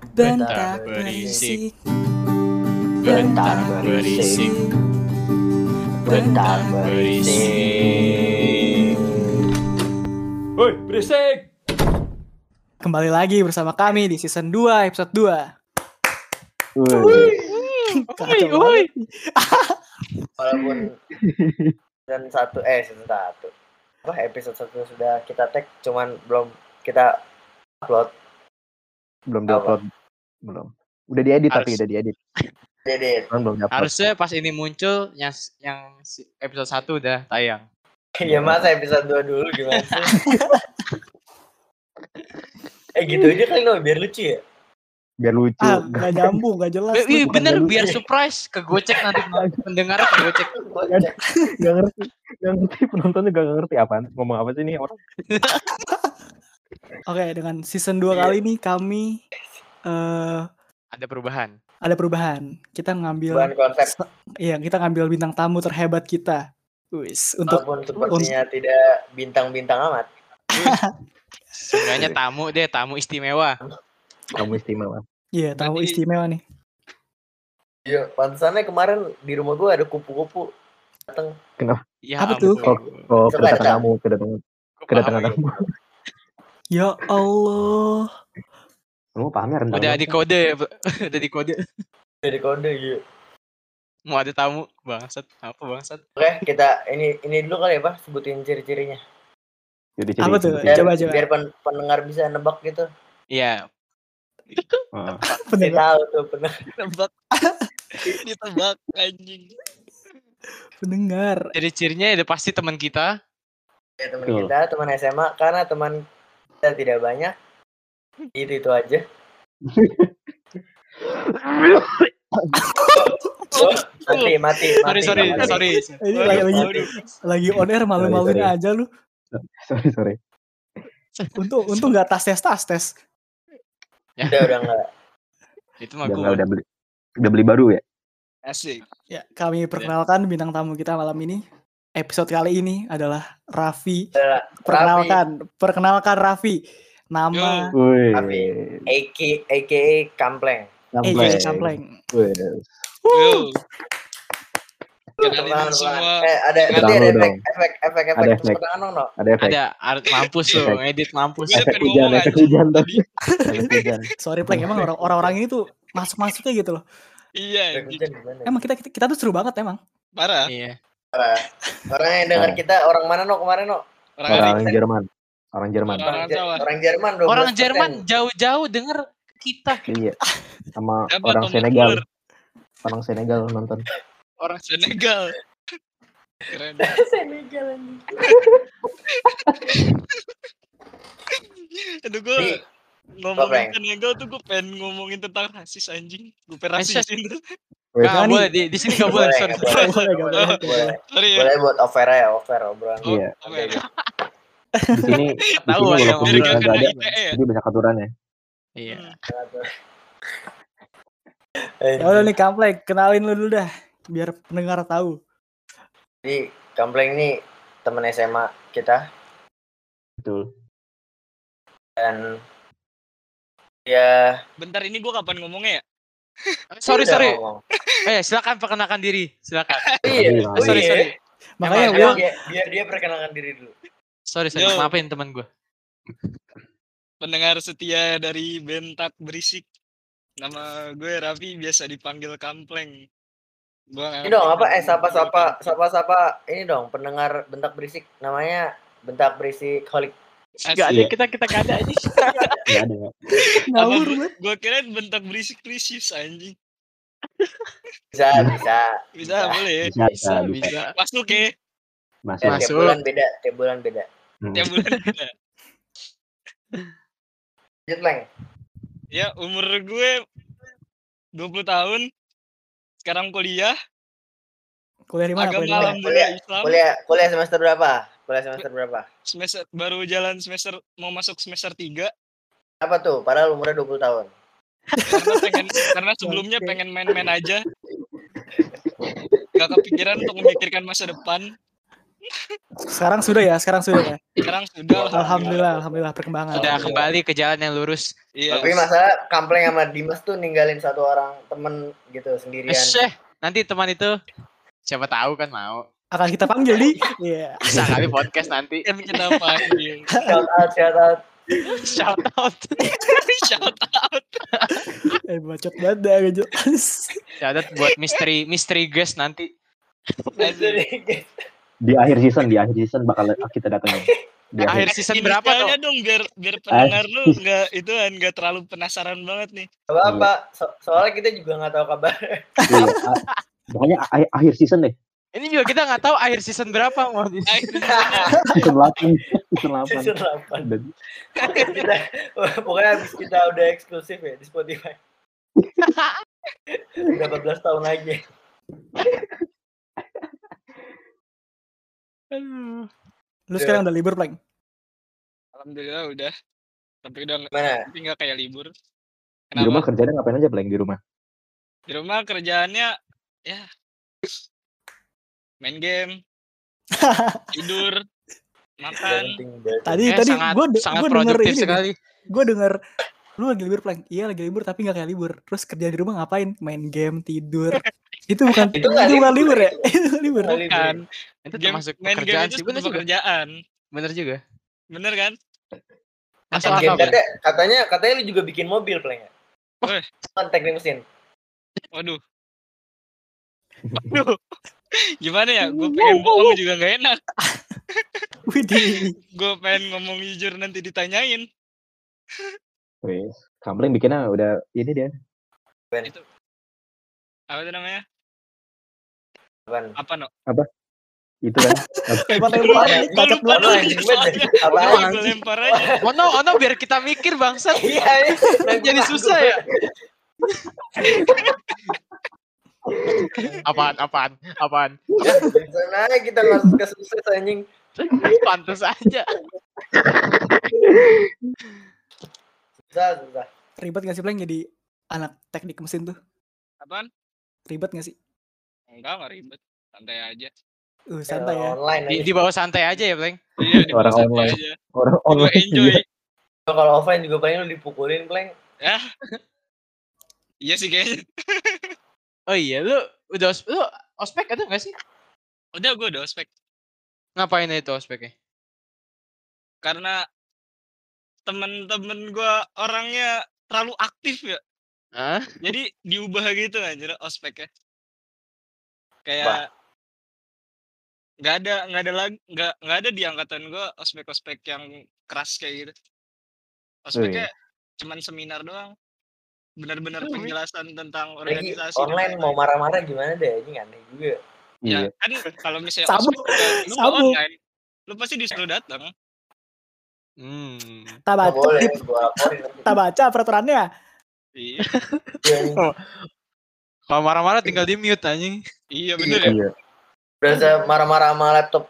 Bentak berisik. Bentak berisik. Bentak berisik. Woi, berisik. Kembali lagi bersama kami di season 2 episode 2. Wih. Kacau banget. Walaupun dan satu eh season satu. Wah episode satu sudah kita tag, cuman belum kita upload. Belum Apa? diupload belum udah diedit tapi Harus. udah diedit belum Harusnya pas ini muncul yang yang episode 1 udah tayang. ya masa episode 2 dulu gimana sih? eh gitu aja kali no, biar lucu ya. biar lucu Ah, gak nyambung, gak jelas. Eh, Lu. bener lucu. biar surprise ke gocek nanti pendengar ke gocek. gak ngerti gak ngerti penontonnya gak ngerti apaan ngomong apa sih nih orang Oke, dengan season 2 kali ini kami eh Ada perubahan. ada perubahan. Kita ngambil Bukan konsep se- Iya, kita ngambil bintang tamu terhebat kita. Wis, untuk walaupun sepertinya tidak bintang-bintang amat. Seenggaknya tamu deh, tamu istimewa. kamu istimewa iya, tamu Berarti- istimewa nih. Iya, pantesannya kemarin di rumah gua ada kupu-kupu datang. Ya Apa tuh? oh, ampun. oh Coba kedatangan tamu kedatangan kedatangan paham. tamu Ya Allah. kamu pahamnya rendah Udah di kode, udah di kode. Dari kode gitu. Mau ada tamu, bangsat. Apa bangsat? Oke, kita ini ini dulu kali ya, Pak, sebutin ciri-cirinya. Jadi, Apa tuh? Biar, Coba, coba. biar pen- pendengar bisa nebak gitu. Iya, Heeh. Bener. tahu tuh pendengar. tebak. Ditebak anjing. Pendengar. Jadi cirinya udah pasti teman kita. Ya, teman kita, teman SMA karena teman kita tidak banyak. Itu itu aja. Oh, mati, mati, mati. Sorry, sorry, mati. sorry. Ini lagi lagi on air malu-maluin Sorry, sorry. aja lu. sorry sorry Untung untung nggak tas tes tas tes. Udah, udah enggak. Itu mah udah, gua. nggak- udah beli udah beli baru ya Asik. Ya, kami perkenalkan bintang tamu kita malam ini. Episode kali ini adalah Raffi. Adalah Perkenalkan, perkenalkan Raffi. Nama Wih, Tapi, AK, AKA Kampleng. Wih, Yo. Teman, Kenalin semua. Eh, ada nanti ada efek, efek, efek, efek. Ada efek. no. ada efek Ada art mampus lo, Efek. ngedit mampus. Efek hujan ngomong efek hujan tadi. Sorry Pleng, emang orang- orang-orang ini tuh masuk-masuknya gitu loh. Iya? Emang kita kita, kita tuh seru banget emang. parah. Iya. Orang yang dengar Parah. kita orang mana no kemarin no? Orang orang Ari. Jerman orang Jerman Orang Orang, Jawa. orang Jerman 12%. Orang Jerman jauh-jauh denger kita. iya sama Siapa orang Senegal orang Senegal nonton Orang Senegal. Keren. Senegal. Aduh gue ngomongin. Senegal tuh gue pengen ngomongin tentang rasis anjing. Gue pengen Rasis. Nah, boleh di, di sini nggak boleh. Boleh, Sorry. boleh, boleh, Boleh. boleh. Sorry ya. Boleh buat over ya, over obrolan. Oh, Iya. di sini di Tahu sini walaupun kita gak nggak ada ya. jadi banyak aturannya Iya. Ya udah nih Kampleng, kenalin lu dulu dah biar pendengar tahu. Jadi Kampleng ini teman SMA kita betul dan ya Bentar ini gue kapan ngomongnya ya? Sorry, udah sorry. ngomong. Eh, silakan perkenalkan diri. Silakan. Iya, Oh, sorry, iya. sorry. Makanya Biar, dia, biar dia perkenalkan diri dulu. Sorry, sorry. Yo. Maafin teman gue. Pendengar setia dari Bentak Berisik. Nama gue Raffi biasa dipanggil Kampleng. Gua Ini dong apa eh sapa-sapa sapa-sapa ini dong pendengar bentak berisik namanya bentak berisik holik. Enggak ada kita kita gak ada aja. nggak ada ngawur banget. Gue kira bentak berisik krisis anjing. Bisa, bisa. Bisa, Bisa. boleh bisa bisa, Bisa. Masuk ya. masuk Dan tiap Masuk. bulan beda, tiap bulan beda. Hmm. Tiap bulan beda. Jetleng. Ya, umur gue 20 tahun. Sekarang kuliah. Kuliah di mana? Agama Kuliah Islam. Kuliah kuliah semester berapa? Kuliah semester berapa? Semester baru jalan semester mau masuk semester 3 Apa tuh? Padahal umurnya 20 tahun. karena pengen karena sebelumnya pengen main-main aja. Gak kepikiran untuk memikirkan masa depan. Sekarang sudah ya, sekarang sudah ya. Sekarang sudah lah. Alhamdulillah, alhamdulillah perkembangan. Sudah kembali ke jalan yang lurus. Iya. Tapi masalah Kampleng sama Dimas tuh ninggalin satu orang temen gitu sendirian. Eh, nanti teman itu siapa tahu kan mau. Akan kita panggil di. Iya. Bisa kali podcast nanti. Kan kenapa anjing? Shout out, shout out. Shout out. Shout out. Eh bacot banget dah gak jelas. Shout out buat misteri misteri guest nanti. Di akhir season, di akhir season bakal kita datengin. Di Akhir akhir. season berapa tuh? dong biar biar pendengar lu nggak itu kan nggak terlalu penasaran banget nih. Gak apa-apa, so- soalnya kita juga nggak tahu kabar. Iya, a- Pokoknya akhir season deh. Ini juga kita nggak tahu akhir season berapa mau di. Season 8. Season 8. Season 8. Dan kita, pokoknya habis kita udah eksklusif ya di Spotify. udah 14 tahun lagi. Lu sekarang udah libur, Plank. Alhamdulillah udah. Tapi udah nggak- Mana? tapi nggak kayak libur. di rumah Kenapa? kerjanya ngapain aja, Blank, di rumah? Di rumah kerjaannya ya main game, tidur, makan. Tadi Eh, tadi sangat gua de- sangat gua denger produktif ini. sekali. Gue denger lu lagi libur, Plank. Iya, lagi libur tapi gak kayak libur. Terus kerja di rumah ngapain? Main game, tidur. itu bukan Itu itu, nggak bukan libur libur ya? itu libur. Nggak. Bukan. Itu Game, termasuk main game pekerjaan itu sih. Bener juga. pekerjaan. Bener juga. Bener kan? Masuk Game akal. Katanya, katanya katanya lu juga bikin mobil, Pleng ya? Kan teknik mesin. Waduh. Waduh. Gimana ya? Gue pengen bohong juga gak enak. Widih. Gue pengen ngomong jujur nanti ditanyain. Wes, Kampleng bikinnya udah ini dia. Apa itu namanya? Apaan? Apa no? Itu kan. Dong anjing, soalnya. Apaan? Gue lempar aja. Ono, ono biar kita mikir bangsat. Iya, iya. Jadi susah ya. Apaan, apaan, apaan. Sana aja kita langsung ke sukses anjing. Pantes aja. Susah, susah. Ribet gak sih, Plank jadi anak teknik mesin tuh? Apaan? Ribet gak sih? Enggak, nggak ribet. Santai aja. Uh, santai ya. Online Di, aja. di bawah santai aja ya, Pleng. Iya, di Orang santai online. aja. Orang online. enjoy. Iya. Kalau offline juga paling lu dipukulin, Pleng. Iya sih kayaknya. Oh iya, lu udah os- lu ospek ada nggak sih? Udah gue udah ospek. Ngapain itu ospeknya? Karena temen-temen gue orangnya terlalu aktif ya. Hah? Jadi diubah gitu anjir ospeknya. Kayak nggak ada nggak ada lagi nggak nggak ada di angkatan gue ospek-ospek yang keras kayak gitu. Ospeknya cuman seminar doang. Benar-benar Oh, penjelasan tentang Lagi organisasi. dan online mau marah-marah gimana deh, ini aneh juga. Ya Iya. kan kalau misalnya juga, lu Sabuk. online, lu pasti disuruh datang. Hmm. Tak baca, boleh, nanti. tak baca peraturannya. Iya, Iya. Kalau marah-marah tinggal di mute anjing. iya bener ya. Iya. Berasa marah-marah sama laptop.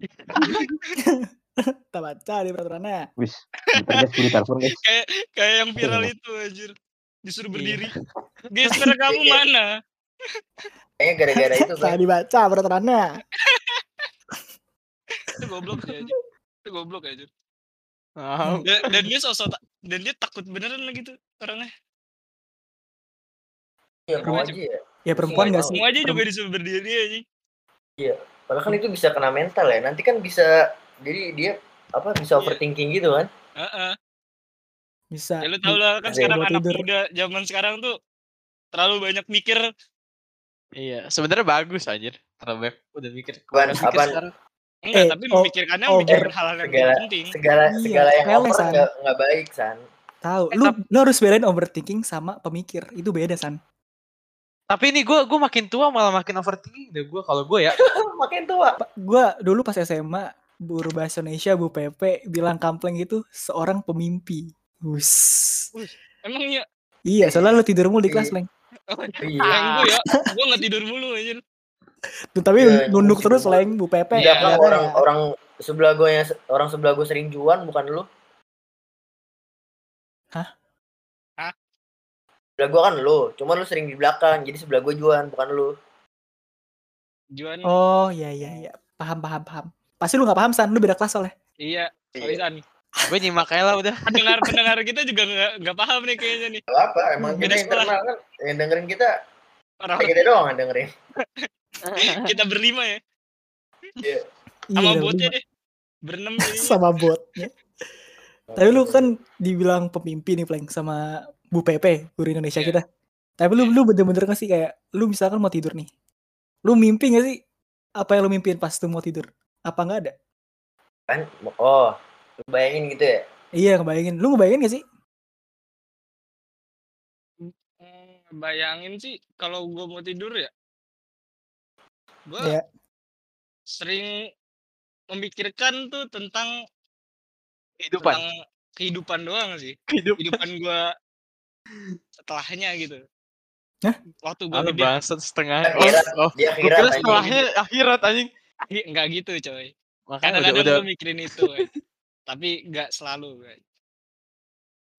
Tak baca di peraturannya. Wis, gue ditelepon guys. Kayak kayak yang viral Iya. itu anjir. Disuruh Iya. berdiri. Geser kamu mana? Kayaknya gara-gara itu, Tak Pleng. dibaca peraturannya. Itu goblok ya anjir. Itu goblok ya anjir. Oh. Dan, dan dia sosok ta- dan dia takut beneran lah gitu orangnya. Iya, Rumah aja ya. Ya perempuan Semua gak sih? Semua aja juga disuruh berdiri anjing. Padahal kan itu bisa kena mental ya. Nanti kan bisa jadi dia apa bisa Iya. overthinking gitu kan. Heeh. Bisa. Ya lu tau lah kan sekarang anak tidur. muda zaman sekarang tuh terlalu banyak mikir. Iya, sebenarnya bagus anjir. Terlalu banyak udah mikir. Kebanyakan mikir apaan? sekarang. Enggak, Eh, tapi oh- memikirkannya over. mikir hal-hal yang Segala- penting. Segala Iya, segala yang over San. nggak nggak baik, San. Tahu. Eh, Lu lu harus bedain overthinking sama pemikir. Itu beda, San. Tapi ini gue gue makin tua malah makin overthinking deh gue kalau gue ya. Makin tua. Gua dulu pas SMA guru bahasa Indonesia Bu PP bilang kampleng itu seorang pemimpi. Wus. Emang ya Iya, soalnya lu tidur mulu di kelas, Iya. Leng. Iya. yang gue ya, gue nggak tidur mulu anjir. Tuh, tapi Iya, nunduk iya, terus, iya. Leng, Bu PP. Iya, Iya kan Katanya. orang orang sebelah gue yang orang sebelah gue sering juan bukan lu. Hah? Hah? Sebelah gue kan lu, cuman lu sering di belakang, jadi sebelah gue juan bukan lu. Juan Oh, iya iya iya. paham paham paham. Pasti lu nggak paham san, lu beda kelas soalnya. Iya, sorry Iya. San. Gue nyimak aja lah udah. Pendengar pendengar kita juga nggak nggak paham nih kayaknya nih. Gak apa, emang Beda kita sekolah. internal kan yang dengerin kita, Orang kita doang yang dengerin. kita berlima ya, Iya, sama ada botnya deh. Berenam sama botnya. Tapi lu kan dibilang pemimpi nih Pleng sama Bu Pepe, guru Indonesia Iya. kita. Tapi lu lu bener-bener gak sih kayak lu misalkan mau tidur nih. Lu mimpi gak sih? Apa yang lu mimpiin pas tuh mau tidur? Apa nggak ada? kan, oh, lu bayangin gitu ya. Iya ngebayangin. Lu ngebayangin gak sih? Hmm, bayangin sih kalau gua mau tidur ya, gua Iya. sering memikirkan tuh tentang Kehidupan. tentang kehidupan doang sih. Kehidupan. Kehidupan gua setelahnya gitu. Hah? Waktu gua Lalu gede, bangsat setengah. Akhirat. Oh, oh. Dia Gue kira kira setelahnya akhirat anjing. Ih, nggak gitu coy. Makanya udah Kadang-kadang udah gua mikirin itu, tapi nggak selalu.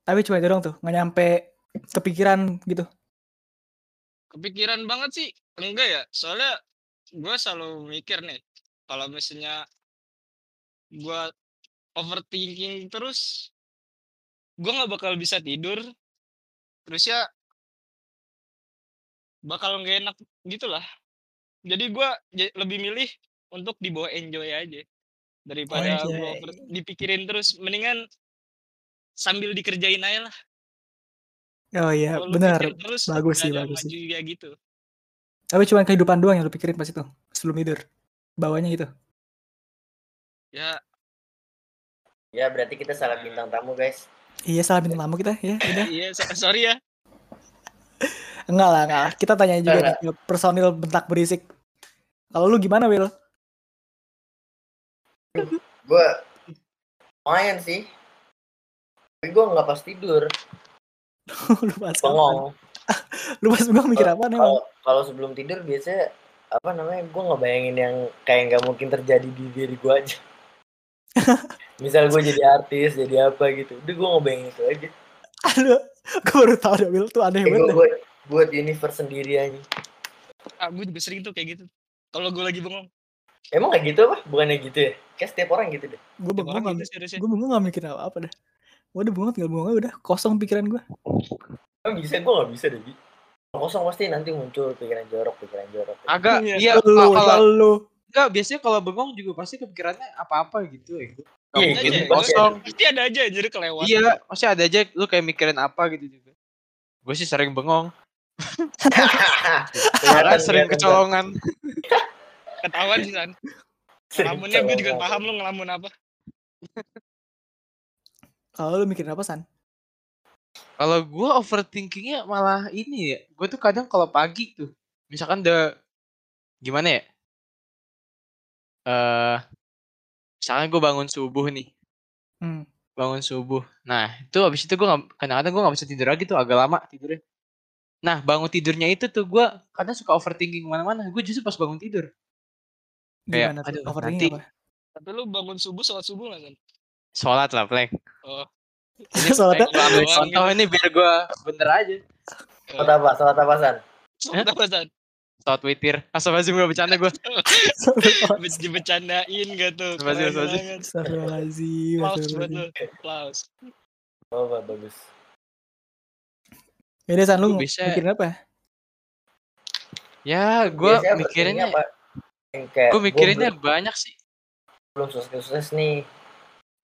Tapi cuma itu doang tuh, nggak nyampe kepikiran gitu. Kepikiran banget sih, enggak ya. Soalnya gua selalu mikir nih, kalau misalnya gua overthinking terus, gua nggak bakal bisa tidur. Terus ya bakal nggak enak gitulah. Jadi gua ja- lebih milih untuk dibawa enjoy aja daripada Enjoy. gua over- dipikirin terus. Mendingan sambil dikerjain aja lah. Oh iya, lu benar. terus Bagus sih, bagus sih. kayak gitu. Tapi cuma kehidupan doang yang lu pikirin pas itu, sebelum tidur. Bawahnya gitu. Ya Ya berarti kita salah bintang tamu guys. Iya, salah bintang tamu kita ya. Udah. iya so- sorry ya. Enggak lah, enggak lah. Kita tanya juga nih personil bentak berisik. Kalau lu gimana, Will? Gue lumayan sih. Tapi gue nggak pas tidur, lu pas bengong. Lu pas bengong mikir apa nih, Kalau kalau sebelum tidur biasanya apa namanya gue ngebayangin yang kayak nggak mungkin terjadi di diri gue aja. Misal gue jadi artis, jadi apa gitu. Udah gue ngebayangin itu aja. Aduh, gue baru tau deh, Will tuh aneh Kayak banget. gue buat, buat universe sendiri aja. Ah, gue juga sering tuh kayak gitu. Kalau gue lagi bengong, Emang kayak gitu apa? Bukannya gitu ya? Kayak setiap orang gitu deh. Gue bengong gak, gitu seriusnya. gue bengong gak mikir apa-apa dah. Gue udah bengong tinggal bengong aja udah kosong pikiran gue. Emang bisa? Gue nggak bisa deh. Kosong pasti nanti muncul pikiran jorok, pikiran jorok. agak Iya. iya Lu, kalau lu. enggak biasanya kalau bengong juga pasti kepikirannya apa-apa gitu ya. Gak Iya, mungkin iya. kosong. Pasti ada aja jadi kelewat. Iya, masih ada aja lu kayak mikirin apa gitu juga. Gue sih sering bengong, karena sering kecolongan. Ketahuan sih San. Ngelamunnya gue juga paham lu ngelamun apa. Kalau lu mikirin apa, San? Kalau gue overthinkingnya malah ini ya. Gue tuh kadang kalau pagi tuh, misalkan udah gimana ya? Eh, misalkan gue bangun subuh nih, Hmm. bangun subuh. Nah itu abis itu gue kadang-kadang gue nggak bisa tidur lagi tuh agak lama tidurnya. Nah bangun tidurnya itu tuh gue kadang suka overthinking ke mana-mana. Gue justru pas bangun tidur. Kayak, Gimana tuh? aduh, Overthinking nanti- apa? Tapi lu bangun subuh sholat subuh gak San? Sholat lah, Pleng. Oh. Gitu. Contoh ini biar gue bener aja. Salat apa? Salat apa, San? Sholat apa San? Sholat witir. Astagfirullahaladzim gue bercanda gue. Be- Dibecandain gak tuh? Astagfirullahaladzim. Astagfirullahaladzim. lu. Applause. Oh, ba- bagus. Yaudah, San, lu mikirin apa? Ya gue mikirinnya, apa? Yang kayak, gue mikirinnya belum, banyak sih. belum sukses-sukses nih.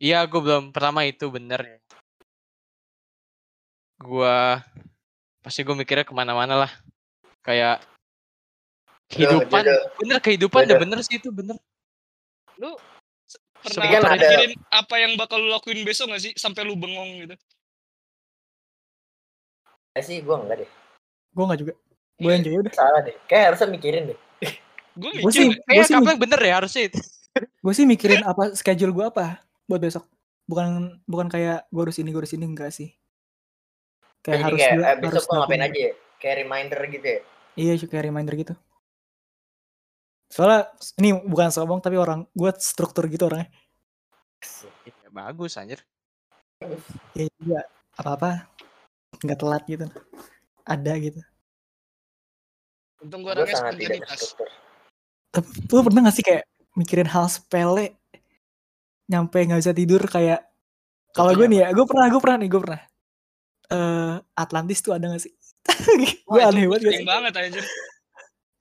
Iya, gue belum pertama itu bener. Gua pasti gue mikirnya ke mana-mana lah. Kayak kehidupan, jodoh. bener kehidupan ya Jodoh. bener sih itu bener. Lu Pernah kan ada- mikirin apa yang bakal lu lakuin besok gak sih? Sampai lu bengong gitu. Eh sih, gue enggak deh. Gue gak juga. Gue enjoy udah. Salah deh. Kayak harusnya mikirin deh. Gue Gue sih, mikir. gue Kayak sih, kapan bener ya harusnya itu. gue sih mikirin apa schedule gue apa buat besok. Bukan bukan kayak gue harus ini, gue harus ini enggak sih. Kayak Jadi harus kayak, gua- eh, besok harus gue ngapain aja ya? Kayak reminder gitu ya? Iya, sih, kayak reminder gitu. Soalnya ini bukan sombong tapi orang gue struktur gitu orangnya. Ya, bagus anjir. Ya juga apa-apa nggak telat gitu. Ada gitu. Untung gue Gue orangnya spontanitas. Tapi lu pernah gak sih kayak mikirin hal sepele nyampe nggak bisa tidur kayak kalau gue nih ya gue pernah gue pernah nih gue pernah eh Atlantis tuh ada gak sih gue aneh banget gak sih banget anjir.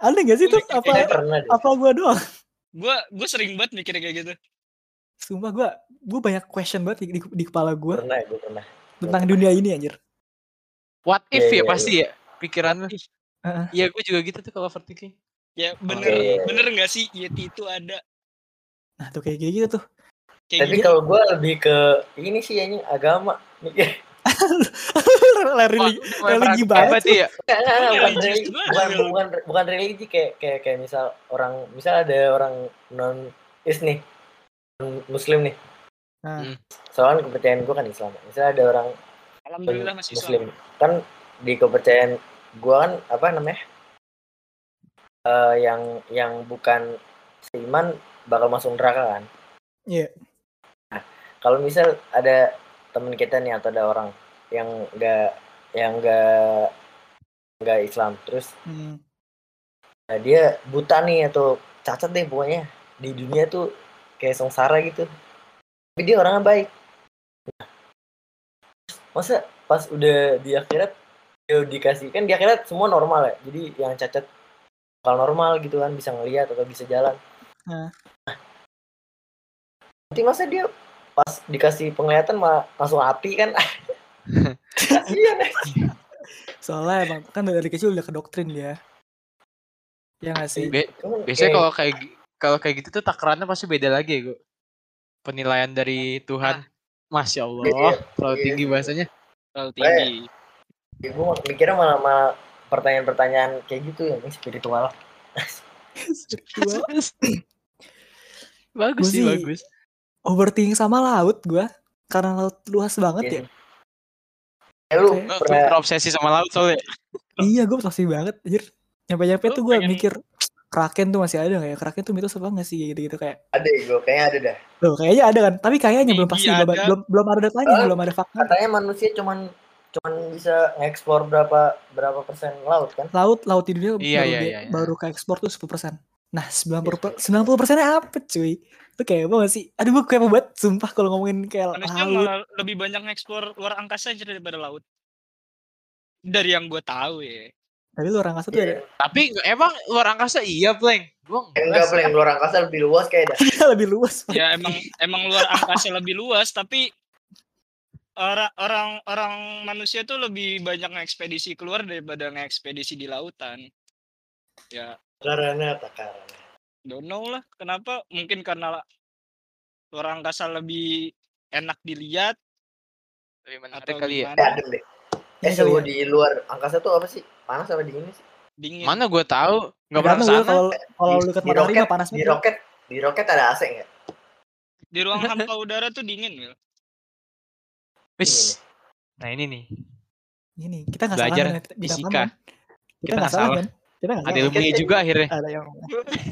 aneh gak sih tuh apa pernah apa gue doang Gua gua sering banget mikir kayak gitu. sumpah gue gue banyak question banget di, di, di kepala gue Pernah, gue pernah. tentang dunia ini anjir What if Iya, ya iya, pasti ya pikiran lu. Heeh. Iya gue juga gitu tuh kalau overthinking. Ya bener Oke. bener nggak sih? Yeti itu ada. Nah tuh kayak gitu tuh. Kayak Tapi gitu. kalau gue lebih ke ini sih ini agama. Religi Wah, religi banget ya. Bukan religi, bukan, bukan, bukan religi. Kayak kayak kayak misal orang misal ada orang non is nih non muslim nih. Nah, Hmm. soalnya kepercayaan gue kan Islam. Misal ada orang Alhamdulillah masih muslim Islam. kan di kepercayaan gue kan apa namanya Eh yang yang bukan seiman bakal masuk neraka kan Iya. kalau misal ada teman kita nih atau ada orang yang enggak yang enggak enggak Islam terus. Nah, dia buta nih atau cacat deh pokoknya di dunia tuh kayak sengsara gitu. Tapi dia orangnya baik. Nah, masa pas udah di akhirat dia dikasih kan di akhirat semua normal ya. Jadi yang cacat bakal normal gitu kan bisa ngelihat atau bisa jalan. Nah. Nah, Nanti masa dia pas dikasih penglihatan mah langsung api kan? Kasian aja. soalnya emang kan dari kecil udah ke doktrin dia ya nggak sih Be- biasanya kayak- kalau kayak kalau kayak gitu tuh takarannya pasti beda lagi ya gue. Penilaian dari Tuhan. Masya Allah, Iya, terlalu iya. tinggi bahasanya. Terlalu tinggi. ya, gue mikirnya malah malah pertanyaan-pertanyaan kayak gitu yang spiritual. Spiritual. bagus Gua sih, sih- bagus. overthinking sama laut gua karena laut luas banget ya Iya. Ya lu Gue pernah terobsesi sama laut soalnya. iya gue pasti banget anjir nyampe-nyampe tuh gue pengen- mikir Kraken tuh masih ada nggak ya Kraken tuh mitos apa nggak sih gitu-gitu kayak ada ya gue kayaknya ada dah. loh kayaknya ada kan tapi kayaknya belum pasti belum, ada. belum belum ada datanya Oh, belum ada fakta Katanya manusia cuman cuman bisa ngeksplor berapa berapa persen laut kan? laut laut di dunia Iya, baru, iya, iya, iya. baru ke ekspor tuh 10% nah 90 per, 90 persennya apa cuy itu kayak apa sih aduh gue kayak banget sumpah kalau ngomongin kayak Manusia laut malah lebih banyak ngeksplor luar angkasa aja daripada laut. Dari yang gue tahu ya. tapi lu orang angkasa tuh ada Iya. Tapi emang luar angkasa iya, Pleng. Gua Eh, Enggak boleh luar angkasa lebih luas kayak dah. lebih luas. Ya emang emang luar angkasa lebih luas tapi orang orang orang manusia tuh lebih banyak ngekspedisi keluar daripada ngekspedisi di lautan. Ya Karena tak karena. don't know lah kenapa mungkin karena luar angkasa lebih enak dilihat Lebih menarik atau kali ya. Eh, gimana deh. Iya Eh suhu ya. di luar angkasa tuh apa sih? Panas apa dingin sih? dingin Mana gue tahu, nggak pernah ke sana. kalau kalau lu dekat di matahari mah panas Di roket di roket ada AC nggak? di ruang hampa udara tuh dingin Wil. Wis. Nah ini nih, ini kita nggak Belajar salah fisika. kan? kita Kita nggak salah salah. kan kita nggak ada salah ilmunya juga akhirnya. ada yang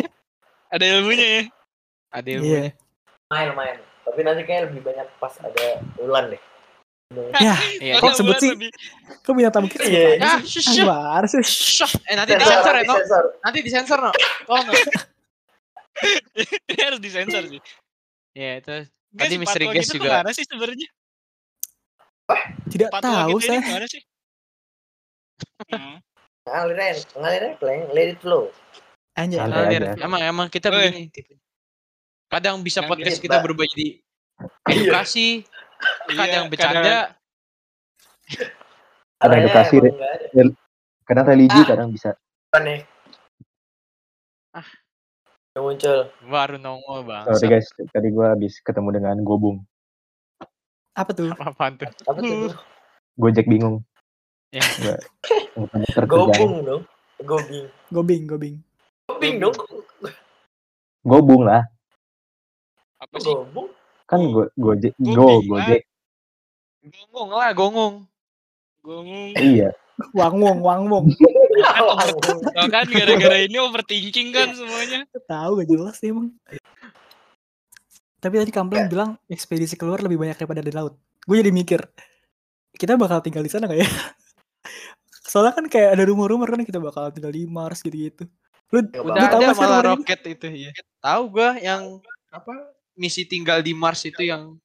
ada ilmunya ya Ada iya ilmunya. Main main. Tapi nanti kayaknya lebih banyak pas ada bulan deh. ya Iya. kok sebut sih kok bintang tamu kita Iya. Ah, sih Ah, gimana. Eh nanti Sensor, disensor ya, nanti no? sensor. Nanti disensor, no? Tolong, no? ini harus disensor sih Ya, itu Tadi misteri guest juga. mana sih sebenarnya tidak fatwa tahu saya gimana sih Hmm. Ngalir aja, ngalir aja pleng, let it flow. anjay ngalir. aja. Emang emang kita begini tipe. Kadang bisa Ngalir, podcast kita berubah jadi edukasi, kadang Iya, bercanda. Ada Caranya edukasi, Re. Kadang religi, Ah. kadang bisa. Apa nih? Ah. Yang muncul. Baru nongol bang. Sorry guys, tadi gua habis ketemu dengan Gobung. Apa tuh Apaan tuh? Apa tuh? Gojek bingung. Ya. Gobung dong. Gobing. gobing gobing Gobing dong. Gobung lah. apa sih Gobung. Kan go, Gojek, go, lah. Gojek. Gongong lah, gongong. Gongung. Iya. wangwong wangwong kan gara-gara ini overthinking kan semuanya. tahu gak jelas sih emang tapi tadi Kampleng bilang ekspedisi keluar lebih banyak daripada di laut gue jadi mikir kita bakal tinggal di sana gak ya soalnya kan kayak ada rumor-rumor kan kita bakal tinggal di Mars gitu-gitu Lu, Nggak lu Udah tahu ada sih malah roket itu iya. Tahu gua yang apa misi tinggal di Mars itu yang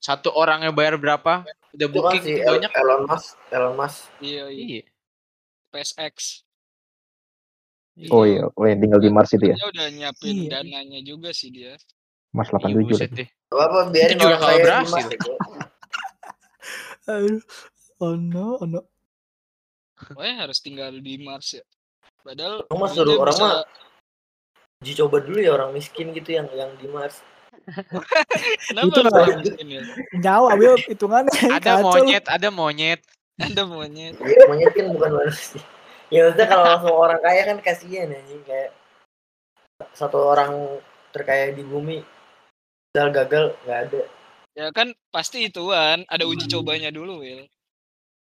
satu orangnya bayar berapa? Udah kan booking si itu El- banyak. Elon Musk, Elon Musk. Iya, iya. Iya. SpaceX. Oh iya, oh yang tinggal di Mars itu ya. Dia udah nyiapin Iya. dananya juga sih dia. Mars Iya, 87 buset lagi. deh. Apa apa biarin Itu juga kalau berhasil. Ya, Aduh. Oh no, oh no. Pokoknya harus tinggal di Mars ya. Padahal Orang mah suruh orang mah uji coba dulu ya orang miskin gitu yang yang di Mars. Kenapa Itu lah. orang miskin ya? Nyawa Bil hitungannya. Ada Kacau monyet, ada monyet. Ada monyet. Ya, monyet kan bukan manusia. Ya maksudnya kalau langsung orang kaya kan kasihan anjing kayak satu orang terkaya di bumi misal gagal nggak ada. Ya kan pasti ituan, ada uji cobanya dulu, Will.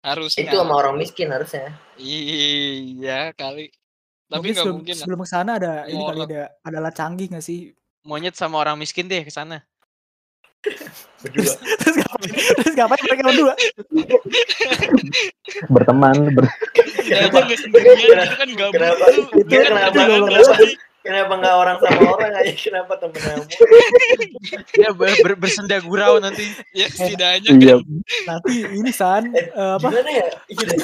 Harusnya. Itu sama orang miskin harusnya. Iya kali. Tapi Mungkin nggak sebelum, mungkin sebelum ke sana ada ini Semua kali ada ada alat canggih nggak sih? Monyet sama orang miskin deh ke sana. Berdua. terus ngapain? terus ngapain mereka berdua? Berteman, ber Ya aja nggak sendirian gitu kan gabut Kenapa? tuh. Itu Dia kan kenapa? jalan Kenapa? terus nih. Kenapa nggak orang sama orang aja? Kenapa temen kamu? Dia ber, ber, bersenda gurau nanti. Ya setidaknya iya. Nanti ini san Eh, eh, apa? Gimana ya? Iya deh.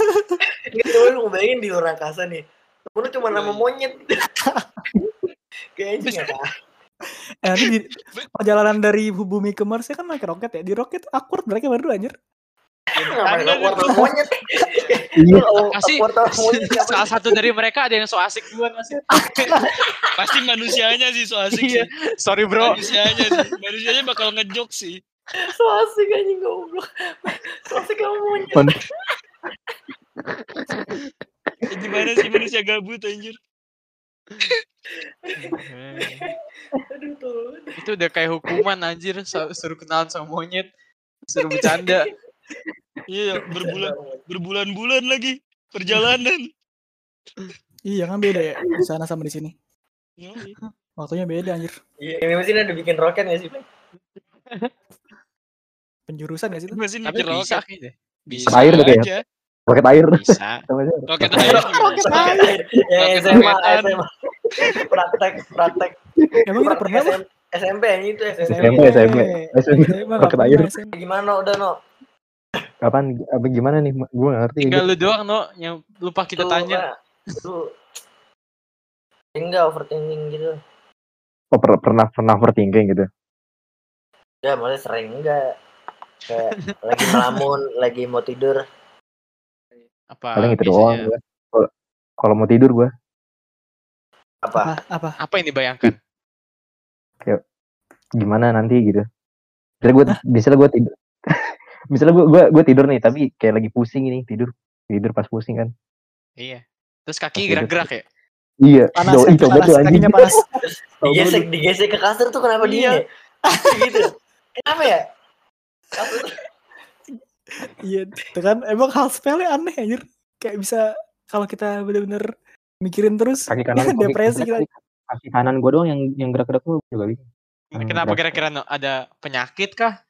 Nggak, coba lu ngebayangin di luar angkasa nih. Temen lu cuma nama monyet. Kayaknya nggak. Eh, nanti di perjalanan dari bumi ke Mars ya kan naik roket ya. Di roket awkward mereka berdua anjir. Sama monyet? Iya, monyet ngapain? salah satu dari mereka ada yang so asik duluan masih. Pasti manusianya sih so asik Iya. sih. Sorry bro. Manusianya sih. Manusianya bakal ngejok sih. So asik anjing goblok. So asik kamu monyet. Ya, gimana sih manusia gabut anjir? Aduh itu udah kayak hukuman anjir su- suruh kenalan sama monyet suruh bercanda Iya, berbulan berbulan-bulan lagi perjalanan. Iya kan beda ya di sana sama di sini. Waktunya beda anjir. Iya, ini mesin ada bikin roket nggak sih? Pak? Penjurusan gak sih itu? Masih tapi bisa roket. kayaknya Bisa Air kayak. aja. roket air. bisa. Roket air. juga bisa. Ya Roket SMA. SMA. Praktek, praktek. Emang kita pernah SMP ini itu SMP. SMP, SMP. SMP. Roket air. Gimana udah no? Kapan apa gimana nih? Gue gak ngerti. tinggal lu doang no yang lupa kita Lu, tanya Lu enggak overthinking gitu. Oh, per- pernah pernah overthinking gitu. Ya, maksudnya sering enggak. Kayak lagi melamun, lagi mau tidur. apa Paling itu biasanya? doang gue. Kalau- Kalau mau tidur gue, Apa? Apa? Apa? yang dibayangkan gimana nanti gitu. Misalnya gue, misalnya gue tidur, misalnya gue, gue, gue tidur nih, tapi kayak lagi pusing ini tidur, tidur pas pusing kan. iya terus kaki gerak-gerak ya Iya, Panas, doi, kaki coba panas, tuh anjing. panas. Digesek, digesek ke kasur tuh kenapa dingin Iya. ya? gitu. Kenapa ya? Kasur Iya, itu kan emang hal sepele aneh anjir. Kayak bisa kalau kita bener-bener mikirin terus Kaki kanan, depresi kaki, kita. kaki kanan gue doang yang yang gerak-gerak tuh juga bisa. Kenapa kira-kira no ada penyakit kah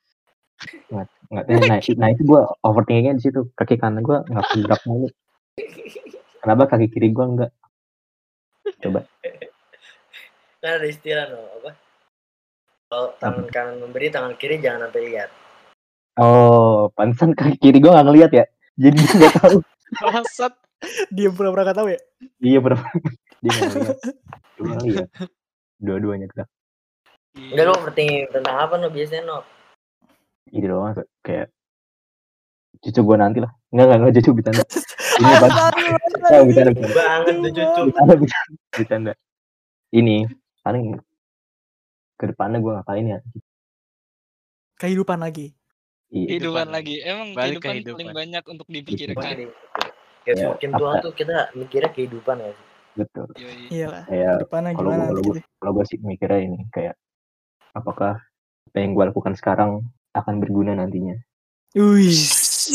Nggak, eh, nah, nah itu gue overthinkingnya di situ. Kaki kanan gue nggak gerak mulu. Kenapa kaki kiri gue enggak? Coba. Kan ada istilah no, apa? Kalau tangan kanan memberi, tangan kiri jangan sampai lihat. Oh, pantesan kaki kiri gue nggak ngeliat ya. Jadi dia nggak tahu. Bangsat. Dia pura-pura gak tahu ya. Iya bener. dia nggak ngeliat. Nggak ngeliat. Dua-duanya gerak. Enggak lu overthinking tentang apa no biasanya no? Ini doang kayak- kayak cucu gue nanti lah. Enggak enggak enggak cucu bercanda. Ini? Oh, bercanda bercanda. Banget cucu. Bercanda. Ini paling ke depannya gue ngapain ya? Kehidupan lagi. Iya. Kehidupan lagi. Emang Balik kehidupan, kehidupan. paling banyak untuk dipikirkan. Ya, semakin tua tuh kita mikirnya kehidupan ya. Betul. Iya kalau gimana kalau nanti gue gitu. kalau gue sih mikirnya ini kayak apakah apa yang gue lakukan sekarang akan berguna nantinya? Wih.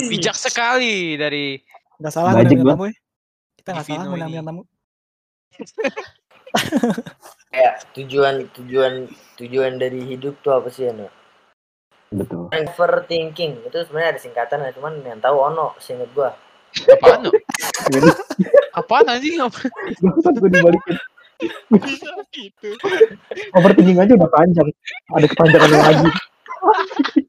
bijak sekali dari Gak salah tamu ya. Kita gak salah ini. tamu. Kayak tujuan tujuan tujuan dari hidup tuh apa sih ya no? Betul. Overthinking itu sebenarnya ada singkatan ya, cuman yang tahu ono seinget gua. apaan no? apaan anjing apa gue dibalikin. Bisa gitu. Overthinking aja udah panjang. Ada kepanjangannya lagi.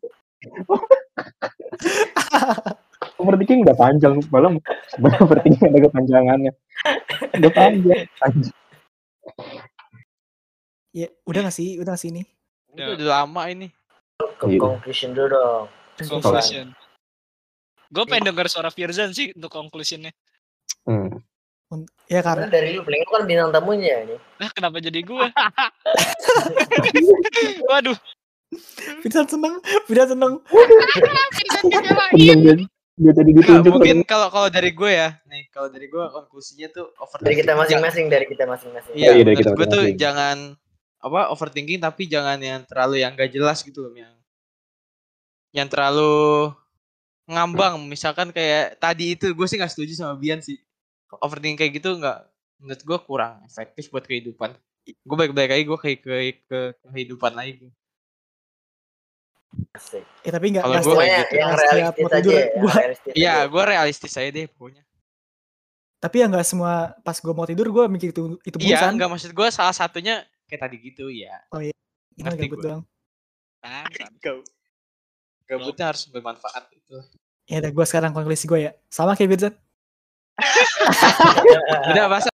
overthinking udah panjang, belum sebenarnya overthinking ada kepanjangannya. Udah panjang. Anjing. Ya, udah gak sih? Udah gak sih ini? Udah, udah lama ini. Ke conclusion dulu dong. Conclusion. Gue pengen denger suara Firzan sih untuk conclusionnya. Hmm. Ya karena Karena dari lu paling lu kan bintang tamunya ini. Nah, kenapa jadi gue? Waduh, Firdan seneng, Firdan seneng. Seneng dia, dia tadi Nggak, ditunjuk mungkin kalau kalau dari gue ya, nih kalau dari gue konklusinya tuh Dari overthinking. kita masing-masing, dari kita masing-masing. Iya, Oh, iya, dari kita gue tuh jangan apa overthinking tapi jangan yang terlalu yang gak jelas gitu loh yang yang terlalu ngambang. Misalkan kayak tadi itu gue sih nggak setuju sama Bian sih. Overthinking kayak gitu nggak menurut gue kurang efektif buat kehidupan. Gue baik-baik aja gue kayak ke, ke kehidupan lagi Asik. Ya tapi gak, Kalau Pokoknya gitu. yang realistis mau aja tidur, ya. gua- realistis iya aja. gue realistis aja deh pokoknya tapi ya gak semua pas gue mau tidur gue mikir itu itu iya busan. nggak maksud gue salah satunya kayak tadi gitu ya Ini ngerti gabut gua. doang. Bangsat. gabutnya harus bermanfaat itu Ya udah gue sekarang konklusi gue ya. Sama kayak Firdan. udah bahasa